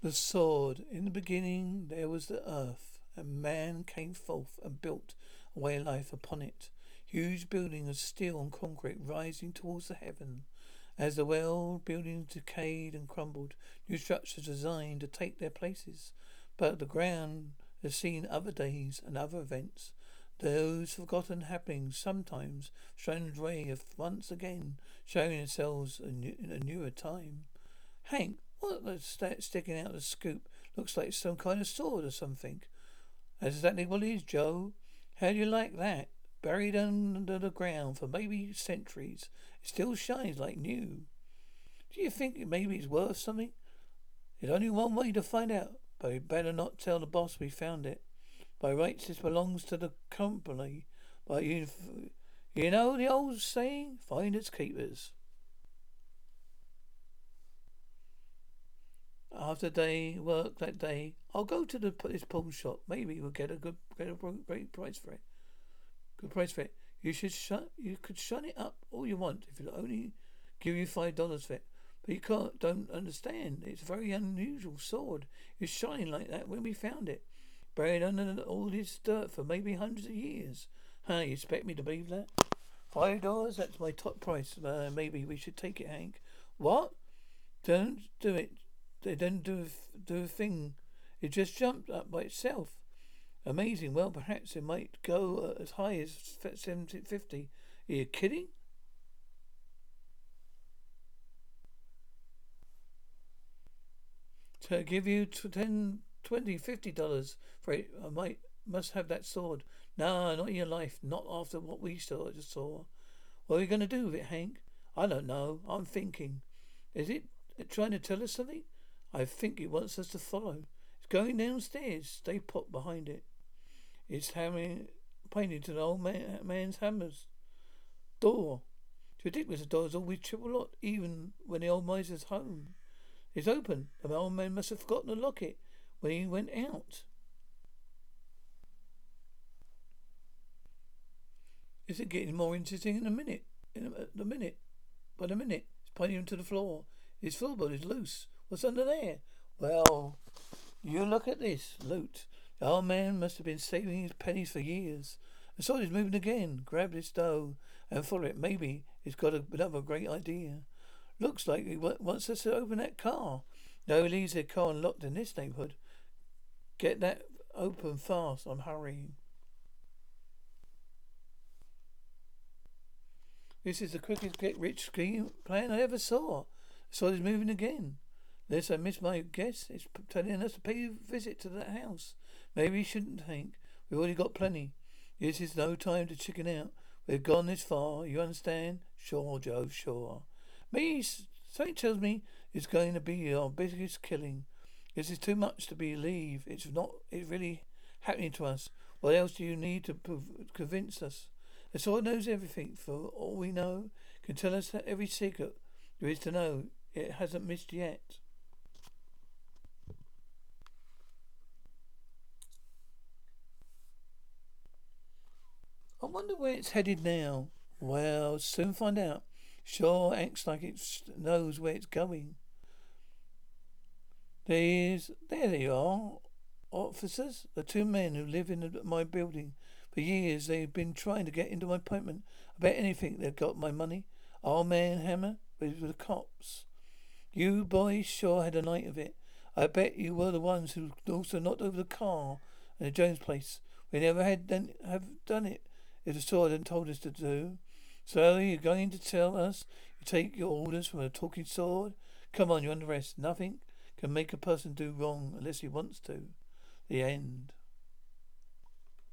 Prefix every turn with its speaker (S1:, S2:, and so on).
S1: The sword. In the beginning there was the earth, and man came forth and built a way of life upon it. Huge building of steel and concrete rising towards the heaven. As the well buildings decayed and crumbled, new structures designed to take their places. But the ground has seen other days and other events. Those forgotten happenings sometimes strange way of once again showing themselves in a newer time. Hank, what's that sticking out of the scoop? Looks like some kind of sword or something. That's exactly what it is, Joe. How do you like that? Buried under the ground for maybe centuries. It still shines like new. Do you think maybe it's worth something? There's only one way to find out, but we better not tell the boss we found it. By rights, this belongs to the company. But you, you know the old saying, find its keepers. After day work that day, I'll go to the this pawn shop. Maybe we'll get a good, get a great price for it. Good price for it. You should shut. You could shut it up all you want if it'll only give you five dollars for it. But you can't. Don't understand. It's a very unusual sword. It's shining like that when we found it, buried under all this dirt for maybe hundreds of years. Huh? You expect me to believe that? Five dollars. That's my top price. Uh, maybe we should take it, Hank. What? Don't do it. They don't do a, do a thing. It just jumped up by itself. Amazing. Well, perhaps it might go uh, as high as 750. Are you kidding? To give you 10, 20, 50 dollars for it, I might, must have that sword. No, not in your life. Not after what we saw. Just saw. What are we going to do with it, Hank? I don't know. I'm thinking. Is it trying to tell us something? I think it wants us to follow. It's going downstairs. Stay put behind it. It's hammering, pointing to the old man, man's hammers. Door. It's ridiculous. The door is always triple locked, even when the old miser's home. It's open. The old man must have forgotten to lock it when he went out. Is it getting more interesting in a minute? In a, a minute. By the minute. It's pointing to the floor. His floorboard is loose. What's under there? Well, you look at this. Loot. The old man must have been saving his pennies for years. I saw he's moving again. Grabbed his dough and follow it. Maybe he's got a, another great idea. Looks like he wants us to open that car. No, he leaves their car unlocked in this neighborhood. Get that open fast. I'm hurrying. This is the quickest get rich scheme plan I ever saw. saw he's moving again. Unless I miss my guess, it's telling us to pay a visit to that house. Maybe we shouldn't, Hank. We've already got plenty. This is no time to chicken out. We've gone this far. You understand? Sure, Joe, sure. Me, something tells me it's going to be our biggest killing. This is too much to believe. It's not. It's really happening to us. What else do you need to convince us? The sword knows everything. For all we know, can tell us every secret there is to know. It hasn't missed yet. Wonder where it's headed now. Well, soon find out. Sure acts like it knows where it's going. There's, there they are, officers, the two men who live in my building. For years they've been trying to get into my apartment. I bet anything they've got my money. Old man Hammer with the cops. You boys sure had a night of it. I bet you were the ones who also knocked over the car in the Jones place. We never had done, have done it if the store hadn't told us to do. So you're going to tell us you take your orders from a talking sword? Come on, you're under arrest. Nothing can make a person do wrong unless he wants to. The end.